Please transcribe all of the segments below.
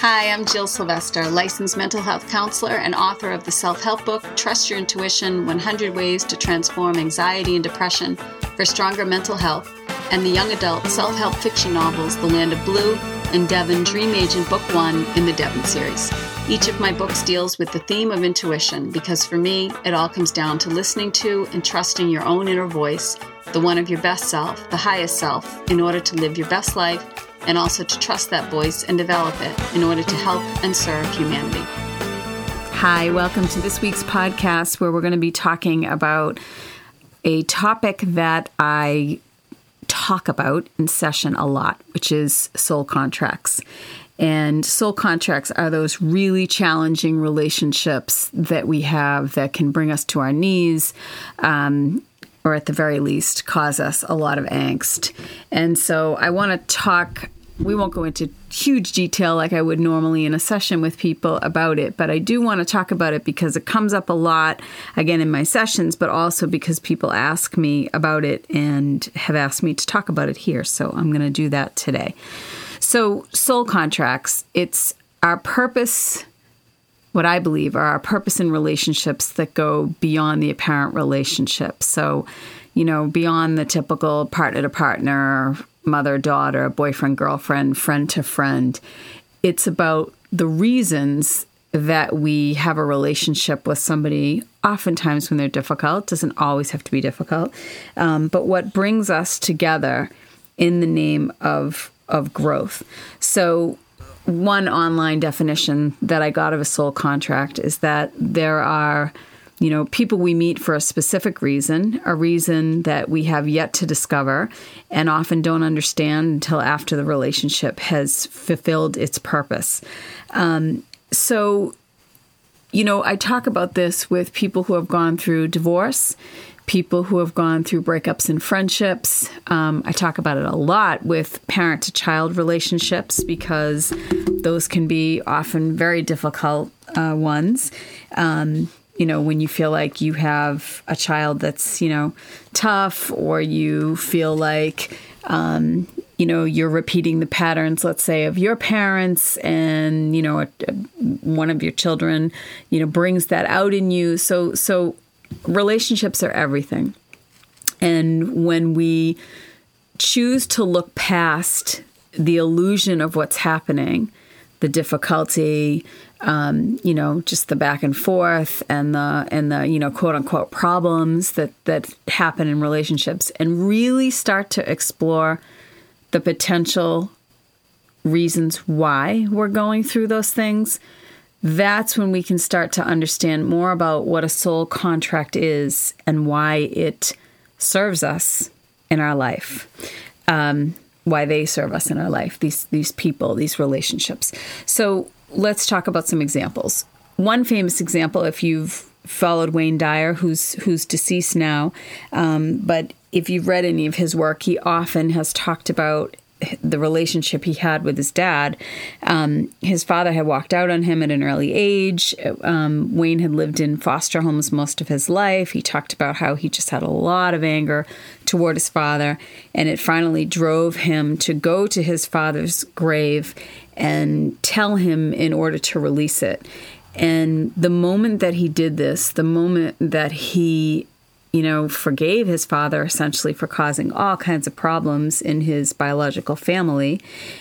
Hi, I'm Jill Sylvester, licensed mental health counselor and author of the self help book Trust Your Intuition 100 Ways to Transform Anxiety and Depression for Stronger Mental Health, and the young adult self help fiction novels The Land of Blue and Devon Dream Agent Book One in the Devon series. Each of my books deals with the theme of intuition because for me, it all comes down to listening to and trusting your own inner voice, the one of your best self, the highest self, in order to live your best life and also to trust that voice and develop it in order to help and serve humanity. Hi, welcome to this week's podcast where we're going to be talking about a topic that I talk about in session a lot, which is soul contracts. And soul contracts are those really challenging relationships that we have that can bring us to our knees, um, or at the very least, cause us a lot of angst. And so I want to talk we won't go into huge detail like I would normally in a session with people about it, but I do want to talk about it because it comes up a lot again in my sessions, but also because people ask me about it and have asked me to talk about it here. So I'm going to do that today. So, soul contracts, it's our purpose, what I believe are our purpose in relationships that go beyond the apparent relationship. So, you know, beyond the typical partner to partner, mother daughter, boyfriend girlfriend, friend to friend. It's about the reasons that we have a relationship with somebody, oftentimes when they're difficult, doesn't always have to be difficult, um, but what brings us together in the name of of growth. So one online definition that I got of a soul contract is that there are you know, people we meet for a specific reason, a reason that we have yet to discover and often don't understand until after the relationship has fulfilled its purpose. Um, so, you know, I talk about this with people who have gone through divorce, people who have gone through breakups in friendships. Um, I talk about it a lot with parent to child relationships because those can be often very difficult uh, ones. Um, you know, when you feel like you have a child that's, you know, tough or you feel like, um, you know, you're repeating the patterns, let's say, of your parents, and you know, one of your children, you know, brings that out in you. So, so relationships are everything, and when we choose to look past the illusion of what's happening, the difficulty, um, you know, just the back and forth and the and the you know quote unquote problems that that happen in relationships, and really start to explore the potential reasons why we're going through those things. That's when we can start to understand more about what a soul contract is and why it serves us in our life. Um, why they serve us in our life these these people these relationships so let's talk about some examples. One famous example, if you've followed Wayne Dyer, who's who's deceased now, um, but if you've read any of his work, he often has talked about the relationship he had with his dad. Um, his father had walked out on him at an early age. Um, Wayne had lived in foster homes most of his life. He talked about how he just had a lot of anger toward his father, and it finally drove him to go to his father's grave and tell him in order to release it. And the moment that he did this, the moment that he, you know, forgave his father essentially for causing all kinds of problems in his biological family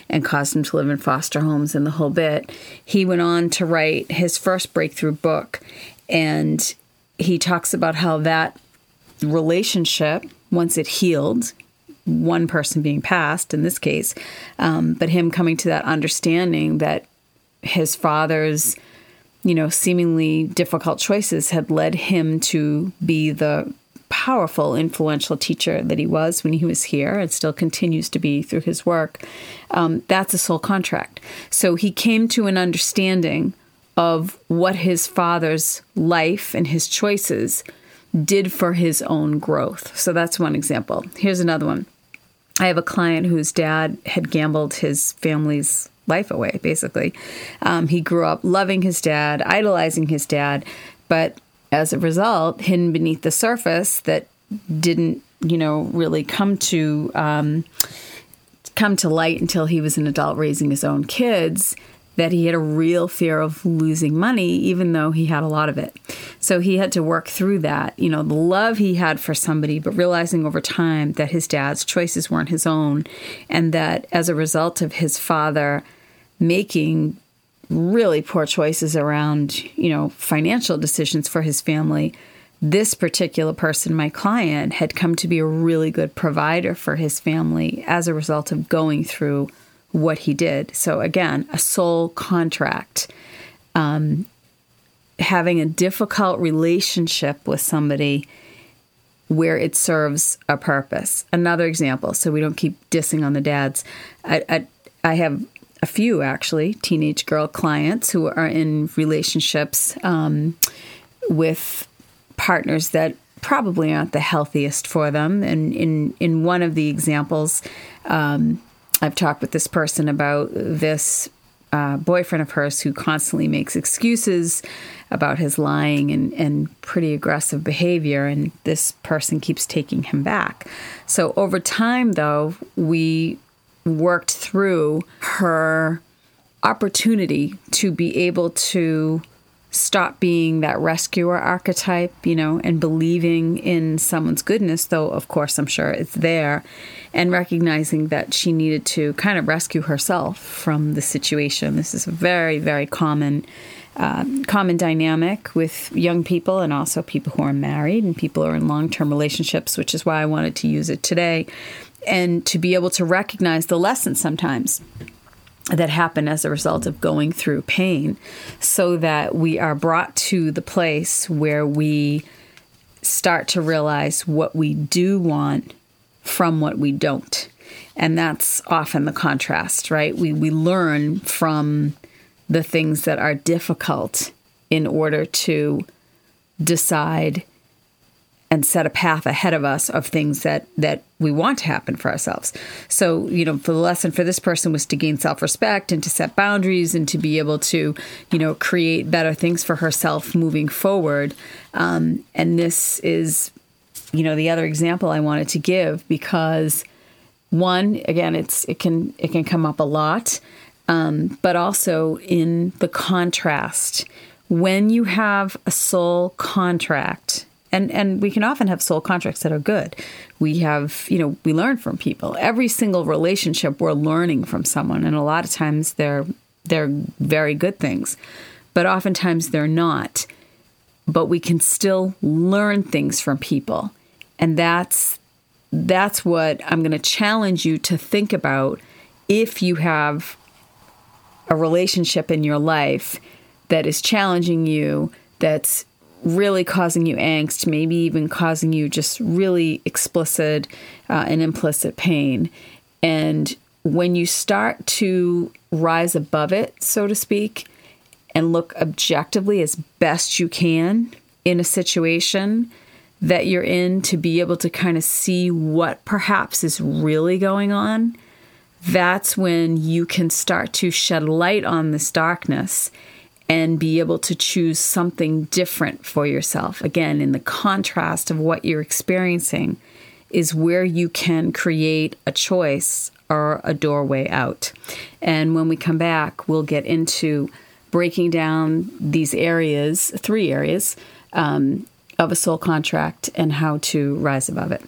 and caused him to live in foster homes and the whole bit, he went on to write his first breakthrough book. And he talks about how that relationship, once it healed, one person being passed in this case, um, but him coming to that understanding that his father's, you know, seemingly difficult choices had led him to be the powerful, influential teacher that he was when he was here and still continues to be through his work. Um, that's a soul contract. So he came to an understanding of what his father's life and his choices did for his own growth. So that's one example. Here's another one. I have a client whose dad had gambled his family's life away, basically. Um, he grew up loving his dad, idolizing his dad, but as a result, hidden beneath the surface, that didn't, you know, really come to um, come to light until he was an adult raising his own kids. That he had a real fear of losing money, even though he had a lot of it. So he had to work through that, you know, the love he had for somebody, but realizing over time that his dad's choices weren't his own, and that as a result of his father making really poor choices around, you know, financial decisions for his family, this particular person, my client, had come to be a really good provider for his family as a result of going through what he did. So, again, a soul contract. Um, having a difficult relationship with somebody where it serves a purpose. Another example, so we don't keep dissing on the dads. I, I, I have a few actually teenage girl clients who are in relationships um, with partners that probably aren't the healthiest for them. And in in one of the examples, um, I've talked with this person about this uh, boyfriend of hers who constantly makes excuses about his lying and, and pretty aggressive behavior, and this person keeps taking him back. So over time, though, we worked through her opportunity to be able to stop being that rescuer archetype, you know, and believing in someone's goodness, though, of course, I'm sure it's there, and recognizing that she needed to kind of rescue herself from the situation. This is a very, very common. Uh, common dynamic with young people and also people who are married and people who are in long term relationships, which is why I wanted to use it today and to be able to recognize the lesson sometimes that happen as a result of going through pain so that we are brought to the place where we start to realize what we do want from what we don't. And that's often the contrast, right? We, we learn from the things that are difficult in order to decide and set a path ahead of us of things that that we want to happen for ourselves. So, you know, for the lesson for this person was to gain self-respect and to set boundaries and to be able to, you know, create better things for herself moving forward. Um, and this is, you know, the other example I wanted to give because one, again, it's it can it can come up a lot, um, but also in the contrast when you have a soul contract and and we can often have soul contracts that are good. We have you know we learn from people. Every single relationship we're learning from someone. And a lot of times they're they're very good things. But oftentimes they're not. But we can still learn things from people. And that's that's what i'm going to challenge you to think about if you have a relationship in your life that is challenging you that's really causing you angst, maybe even causing you just really explicit uh, and implicit pain. And when you start to rise above it, so to speak, and look objectively as best you can in a situation that you're in to be able to kind of see what perhaps is really going on, that's when you can start to shed light on this darkness and be able to choose something different for yourself. Again, in the contrast of what you're experiencing, is where you can create a choice or a doorway out. And when we come back, we'll get into breaking down these areas, three areas um, of a soul contract, and how to rise above it.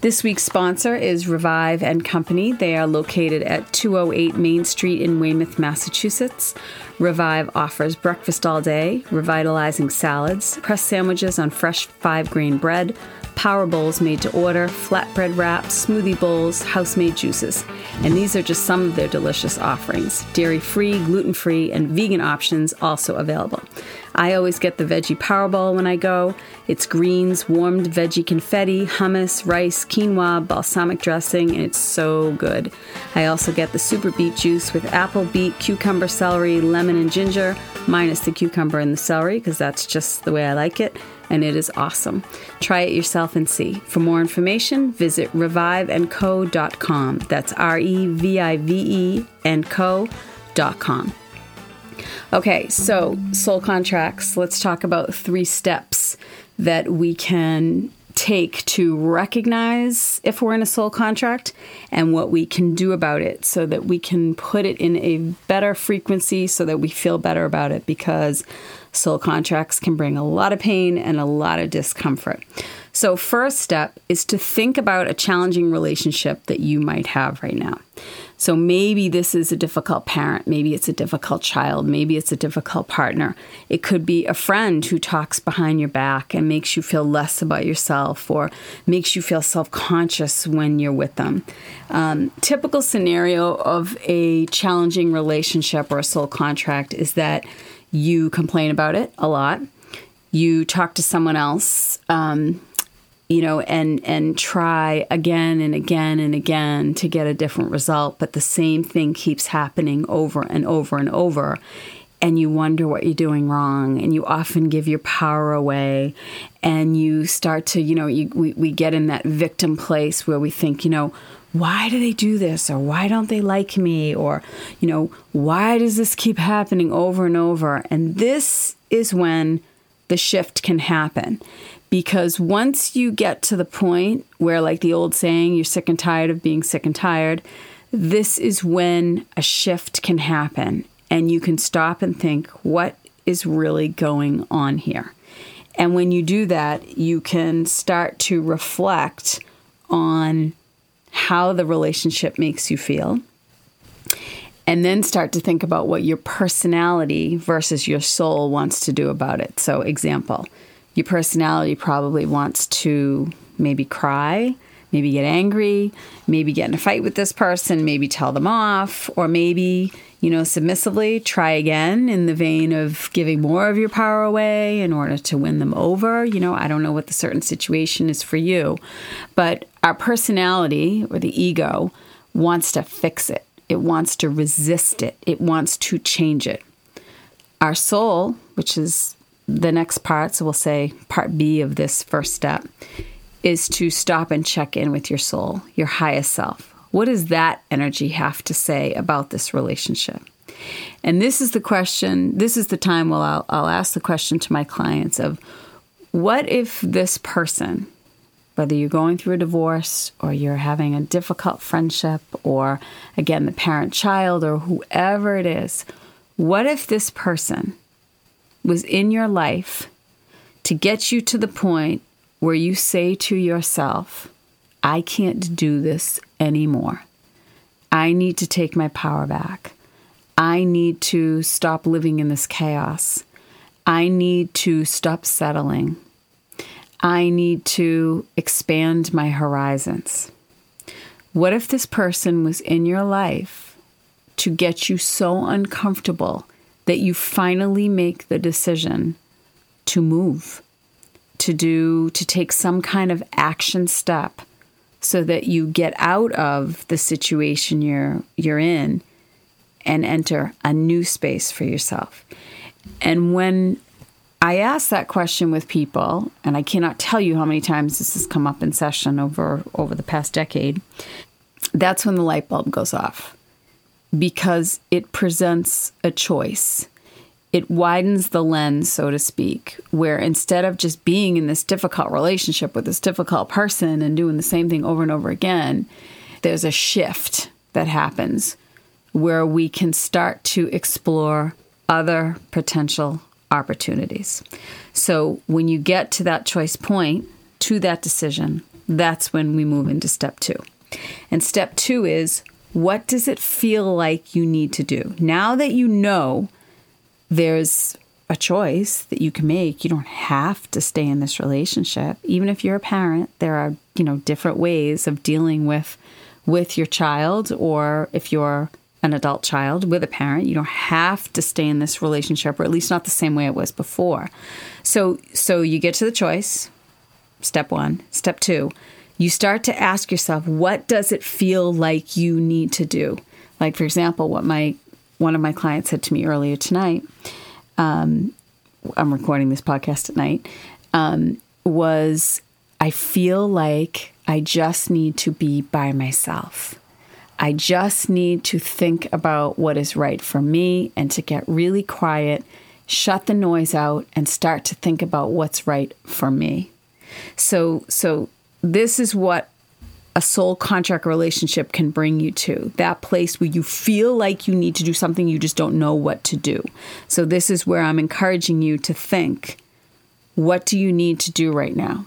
This week's sponsor is Revive and Company. They are located at 208 Main Street in Weymouth, Massachusetts. Revive offers breakfast all day, revitalizing salads, pressed sandwiches on fresh five grain bread, power bowls made to order, flatbread wraps, smoothie bowls, house made juices. And these are just some of their delicious offerings. Dairy free, gluten free, and vegan options also available. I always get the veggie power bowl when I go. It's greens, warmed veggie confetti, hummus, rice, quinoa, balsamic dressing, and it's so good. I also get the super beet juice with apple, beet, cucumber, celery, lemon, and ginger, minus the cucumber and the celery, because that's just the way I like it and it is awesome. Try it yourself and see. For more information, visit reviveandco.com. That's R E V I V E and co.com. Okay, so soul contracts. Let's talk about three steps that we can take to recognize if we're in a soul contract and what we can do about it so that we can put it in a better frequency so that we feel better about it because soul contracts can bring a lot of pain and a lot of discomfort. So, first step is to think about a challenging relationship that you might have right now. So maybe this is a difficult parent, maybe it's a difficult child, maybe it's a difficult partner. It could be a friend who talks behind your back and makes you feel less about yourself or makes you feel self conscious when you're with them. Um, typical scenario of a challenging relationship or a soul contract is that you complain about it a lot. You talk to someone else um, you know and and try again and again and again to get a different result. But the same thing keeps happening over and over and over. And you wonder what you're doing wrong. And you often give your power away. And you start to you know you, we, we get in that victim place where we think you know why do they do this? Or why don't they like me? Or you know why does this keep happening over and over? And this is when the shift can happen because once you get to the point where, like the old saying, you're sick and tired of being sick and tired, this is when a shift can happen and you can stop and think, what is really going on here? And when you do that, you can start to reflect on how the relationship makes you feel. And then start to think about what your personality versus your soul wants to do about it. So, example, your personality probably wants to maybe cry, maybe get angry, maybe get in a fight with this person, maybe tell them off, or maybe, you know, submissively try again in the vein of giving more of your power away in order to win them over. You know, I don't know what the certain situation is for you, but our personality or the ego wants to fix it. It wants to resist it. It wants to change it. Our soul, which is the next part, so we'll say part B of this first step, is to stop and check in with your soul, your highest self. What does that energy have to say about this relationship? And this is the question, this is the time where I'll, I'll ask the question to my clients of what if this person, whether you're going through a divorce or you're having a difficult friendship or again the parent child or whoever it is, what if this person was in your life to get you to the point where you say to yourself, I can't do this anymore. I need to take my power back. I need to stop living in this chaos. I need to stop settling. I need to expand my horizons. What if this person was in your life to get you so uncomfortable that you finally make the decision to move, to do, to take some kind of action step so that you get out of the situation you're you're in and enter a new space for yourself. And when I ask that question with people, and I cannot tell you how many times this has come up in session over over the past decade, that's when the light bulb goes off because it presents a choice. It widens the lens, so to speak, where instead of just being in this difficult relationship with this difficult person and doing the same thing over and over again, there's a shift that happens where we can start to explore other potential opportunities. So when you get to that choice point, to that decision, that's when we move into step two. And step two is what does it feel like you need to do? Now that you know there's a choice that you can make, you don't have to stay in this relationship. Even if you're a parent, there are, you know, different ways of dealing with with your child or if you're an adult child with a parent, you don't have to stay in this relationship or at least not the same way it was before. So so you get to the choice, step 1, step 2, you start to ask yourself, what does it feel like you need to do? Like, for example, what my one of my clients said to me earlier tonight. Um, I'm recording this podcast at night. Um, was I feel like I just need to be by myself. I just need to think about what is right for me and to get really quiet, shut the noise out, and start to think about what's right for me. So so this is what a soul contract relationship can bring you to that place where you feel like you need to do something you just don't know what to do. So this is where I'm encouraging you to think what do you need to do right now?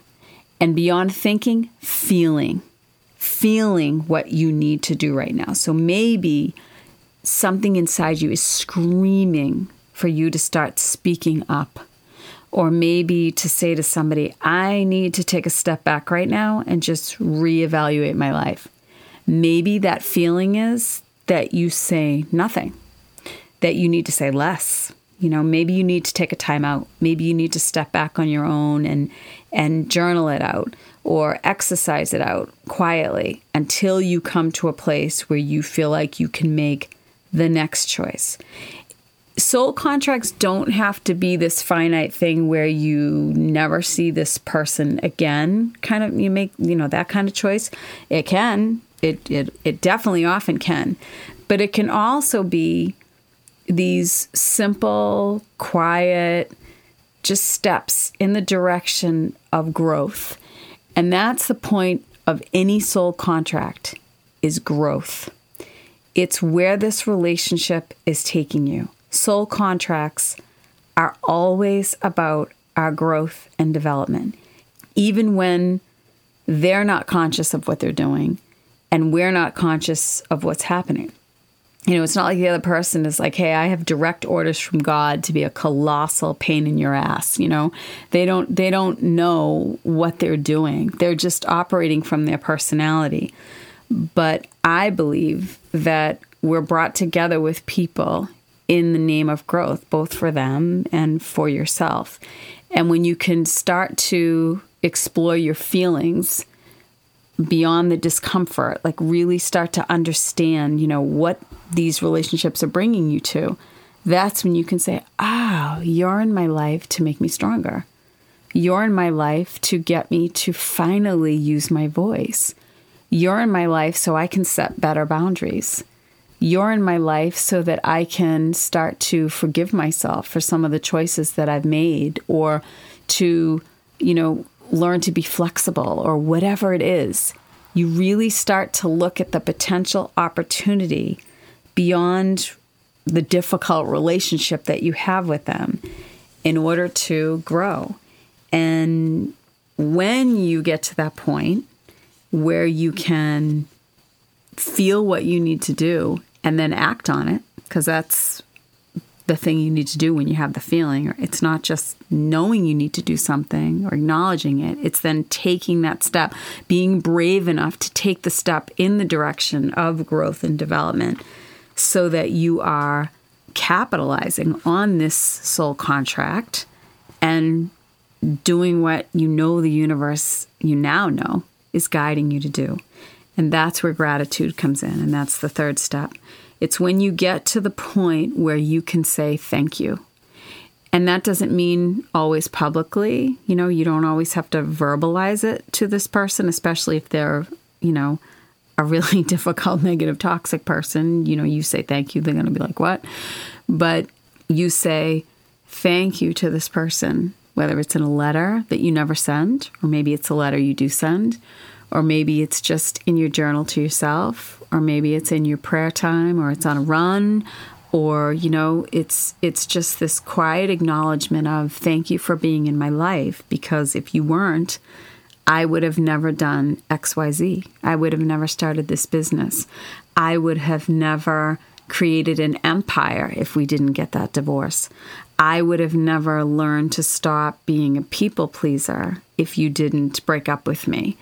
And beyond thinking, feeling. Feeling what you need to do right now. So maybe something inside you is screaming for you to start speaking up. Or maybe to say to somebody, I need to take a step back right now and just reevaluate my life. Maybe that feeling is that you say nothing, that you need to say less. You know, maybe you need to take a time out. Maybe you need to step back on your own and and journal it out or exercise it out quietly until you come to a place where you feel like you can make the next choice soul contracts don't have to be this finite thing where you never see this person again. Kind of you make you know that kind of choice. It can. It it, it definitely often can. But it can also be these simple quiet just steps in the direction of growth. And that's the point of any soul contract is growth. It's where this relationship is taking you soul contracts are always about our growth and development, even when they're not conscious of what they're doing and we're not conscious of what's happening. You know, it's not like the other person is like, hey, I have direct orders from God to be a colossal pain in your ass. You know, they don't they don't know what they're doing. They're just operating from their personality. But I believe that we're brought together with people in the name of growth, both for them and for yourself. And when you can start to explore your feelings beyond the discomfort, like really start to understand, you know, what these relationships are bringing you to, that's when you can say, oh, you're in my life to make me stronger. You're in my life to get me to finally use my voice. You're in my life so I can set better boundaries you're in my life so that I can start to forgive myself for some of the choices that I've made or to, you know, learn to be flexible or whatever it is. You really start to look at the potential opportunity beyond the difficult relationship that you have with them in order to grow. And when you get to that point where you can feel what you need to do and then act on it because that's the thing you need to do when you have the feeling. It's not just knowing you need to do something or acknowledging it, it's then taking that step, being brave enough to take the step in the direction of growth and development so that you are capitalizing on this soul contract and doing what you know the universe you now know is guiding you to do. And that's where gratitude comes in. And that's the third step. It's when you get to the point where you can say thank you. And that doesn't mean always publicly. You know, you don't always have to verbalize it to this person, especially if they're, you know, a really difficult, negative, toxic person. You know, you say thank you, they're going to be like, what? But you say thank you to this person, whether it's in a letter that you never send, or maybe it's a letter you do send, or maybe it's just in your journal to yourself or maybe it's in your prayer time or it's on a run or you know it's it's just this quiet acknowledgement of thank you for being in my life because if you weren't I would have never done XYZ. I would have never started this business. I would have never created an empire if we didn't get that divorce. I would have never learned to stop being a people pleaser if you didn't break up with me.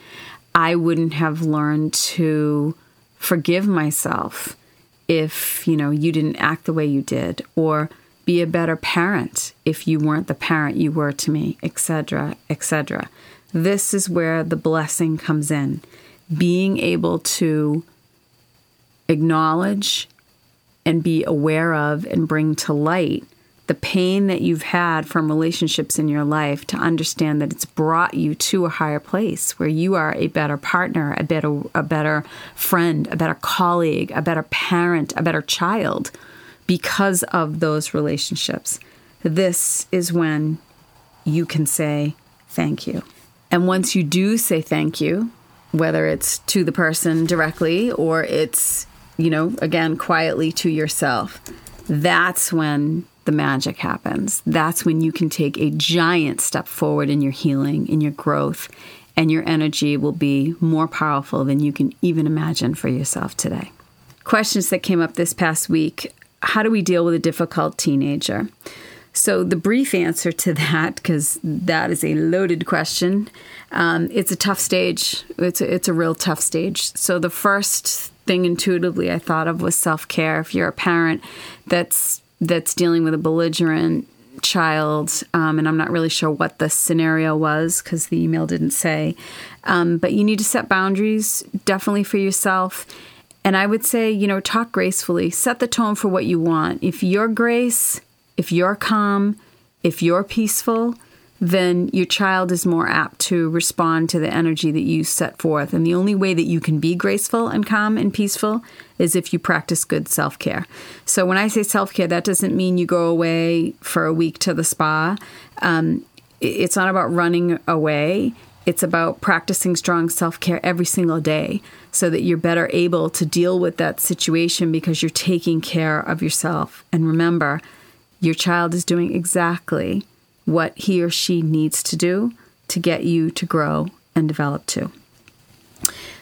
I wouldn't have learned to forgive myself if, you know, you didn't act the way you did or be a better parent if you weren't the parent you were to me, etc., etc. This is where the blessing comes in. Being able to acknowledge and be aware of and bring to light the pain that you've had from relationships in your life to understand that it's brought you to a higher place where you are a better partner, a better a better friend, a better colleague, a better parent, a better child because of those relationships. This is when you can say thank you. And once you do say thank you, whether it's to the person directly or it's, you know, again, quietly to yourself, that's when the magic happens. That's when you can take a giant step forward in your healing, in your growth, and your energy will be more powerful than you can even imagine for yourself today. Questions that came up this past week How do we deal with a difficult teenager? So, the brief answer to that, because that is a loaded question, um, it's a tough stage. It's a, it's a real tough stage. So, the first thing intuitively I thought of was self care. If you're a parent that's that's dealing with a belligerent child, um, and I'm not really sure what the scenario was because the email didn't say, um, but you need to set boundaries definitely for yourself. And I would say, you know, talk gracefully, set the tone for what you want. If you're grace, if you're calm, if you're peaceful, then your child is more apt to respond to the energy that you set forth. And the only way that you can be graceful and calm and peaceful is if you practice good self care. So, when I say self care, that doesn't mean you go away for a week to the spa. Um, it's not about running away. It's about practicing strong self care every single day so that you're better able to deal with that situation because you're taking care of yourself. And remember, your child is doing exactly what he or she needs to do to get you to grow and develop too.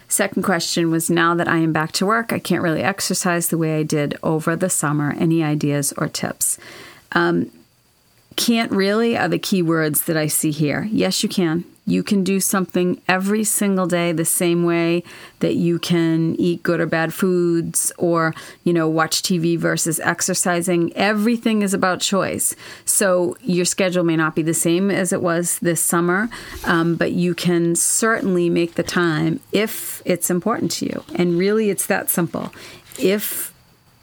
Second question was now that I am back to work, I can't really exercise the way I did over the summer. Any ideas or tips? Um, can't really are the key words that I see here. Yes, you can. You can do something every single day the same way that you can eat good or bad foods or, you know, watch TV versus exercising. Everything is about choice. So your schedule may not be the same as it was this summer, um, but you can certainly make the time if it's important to you. And really, it's that simple. If,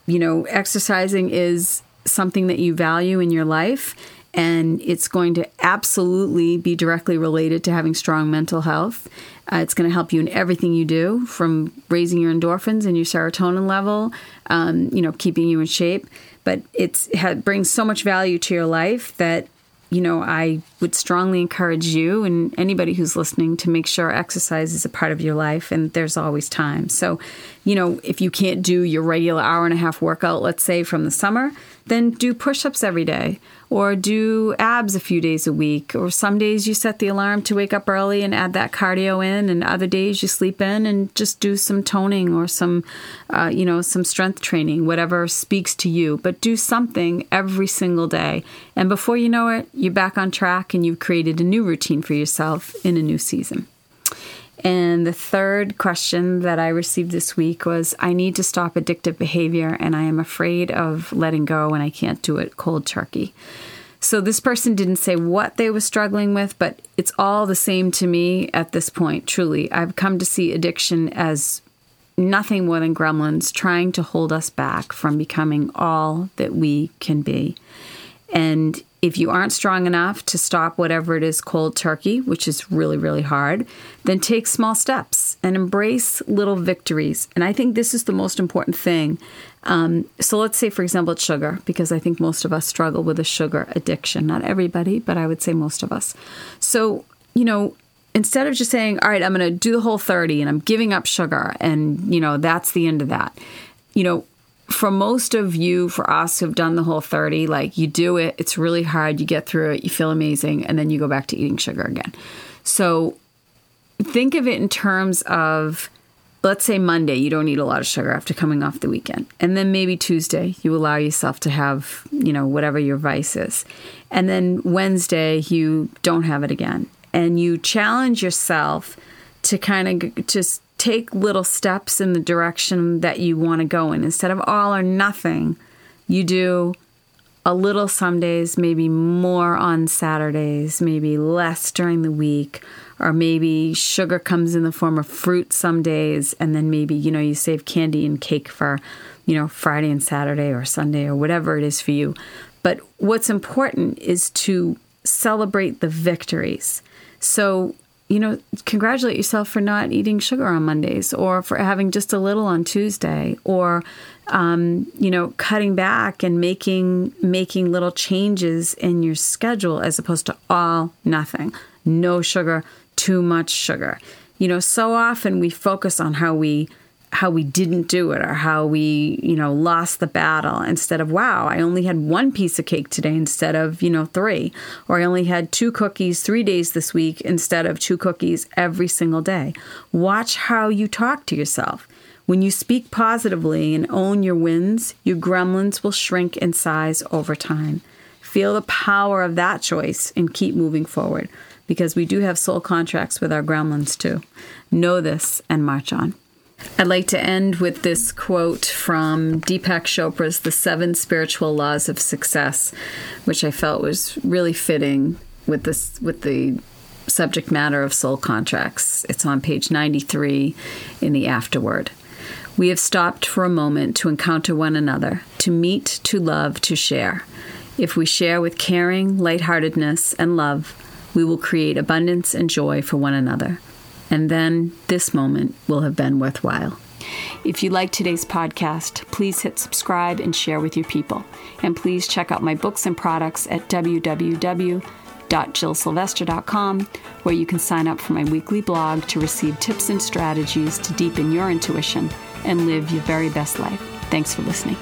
you know, exercising is something that you value in your life and it's going to absolutely be directly related to having strong mental health. Uh, it's going to help you in everything you do, from raising your endorphins and your serotonin level, um, you know, keeping you in shape. But it's, it brings so much value to your life that you know, I would strongly encourage you and anybody who's listening to make sure exercise is a part of your life and there's always time. So, you know, if you can't do your regular hour and a half workout, let's say from the summer, then do push ups every day or do abs a few days a week. Or some days you set the alarm to wake up early and add that cardio in, and other days you sleep in and just do some toning or some, uh, you know, some strength training, whatever speaks to you. But do something every single day. And before you know it, you're back on track and you've created a new routine for yourself in a new season. And the third question that I received this week was I need to stop addictive behavior and I am afraid of letting go and I can't do it cold turkey. So this person didn't say what they were struggling with, but it's all the same to me at this point, truly. I've come to see addiction as nothing more than gremlins trying to hold us back from becoming all that we can be. And if you aren't strong enough to stop whatever it is cold turkey, which is really, really hard, then take small steps and embrace little victories. And I think this is the most important thing. Um, so let's say, for example, it's sugar, because I think most of us struggle with a sugar addiction. Not everybody, but I would say most of us. So, you know, instead of just saying, all right, I'm going to do the Whole30 and I'm giving up sugar and, you know, that's the end of that, you know, for most of you, for us who've done the Whole30, like you do it, it's really hard, you get through it, you feel amazing, and then you go back to eating sugar again. So think of it in terms of let's say Monday, you don't eat a lot of sugar after coming off the weekend. And then maybe Tuesday, you allow yourself to have, you know, whatever your vice is. And then Wednesday, you don't have it again. And you challenge yourself to kind of just take little steps in the direction that you want to go in. Instead of all or nothing, you do a little some days, maybe more on Saturdays, maybe less during the week, or maybe sugar comes in the form of fruit some days, and then maybe, you know, you save candy and cake for, you know, Friday and Saturday or Sunday or whatever it is for you. But what's important is to celebrate the victories. So you know, congratulate yourself for not eating sugar on Mondays or for having just a little on Tuesday or, um, you know, cutting back and making making little changes in your schedule as opposed to all nothing. No sugar too much sugar. You know, so often we focus on how we how we didn't do it or how we, you know, lost the battle instead of, wow, I only had one piece of cake today instead of, you know, three. Or I only had two cookies three days this week instead of two cookies every single day. Watch how you talk to yourself. When you speak positively and own your wins, your gremlins will shrink in size over time. Feel the power of that choice and keep moving forward because we do have soul contracts with our gremlins too. Know this and march on. I'd like to end with this quote from Deepak Chopra's The Seven Spiritual Laws of Success, which I felt was really fitting with this with the subject matter of soul contracts. It's on page 93 in the afterword. We have stopped for a moment to encounter one another, to meet, to love, to share. If we share with caring, lightheartedness, and love, we will create abundance and joy for one another and then this moment will have been worthwhile. If you like today's podcast, please hit subscribe and share with your people. And please check out my books and products at www.jillsylvester.com, where you can sign up for my weekly blog to receive tips and strategies to deepen your intuition and live your very best life. Thanks for listening.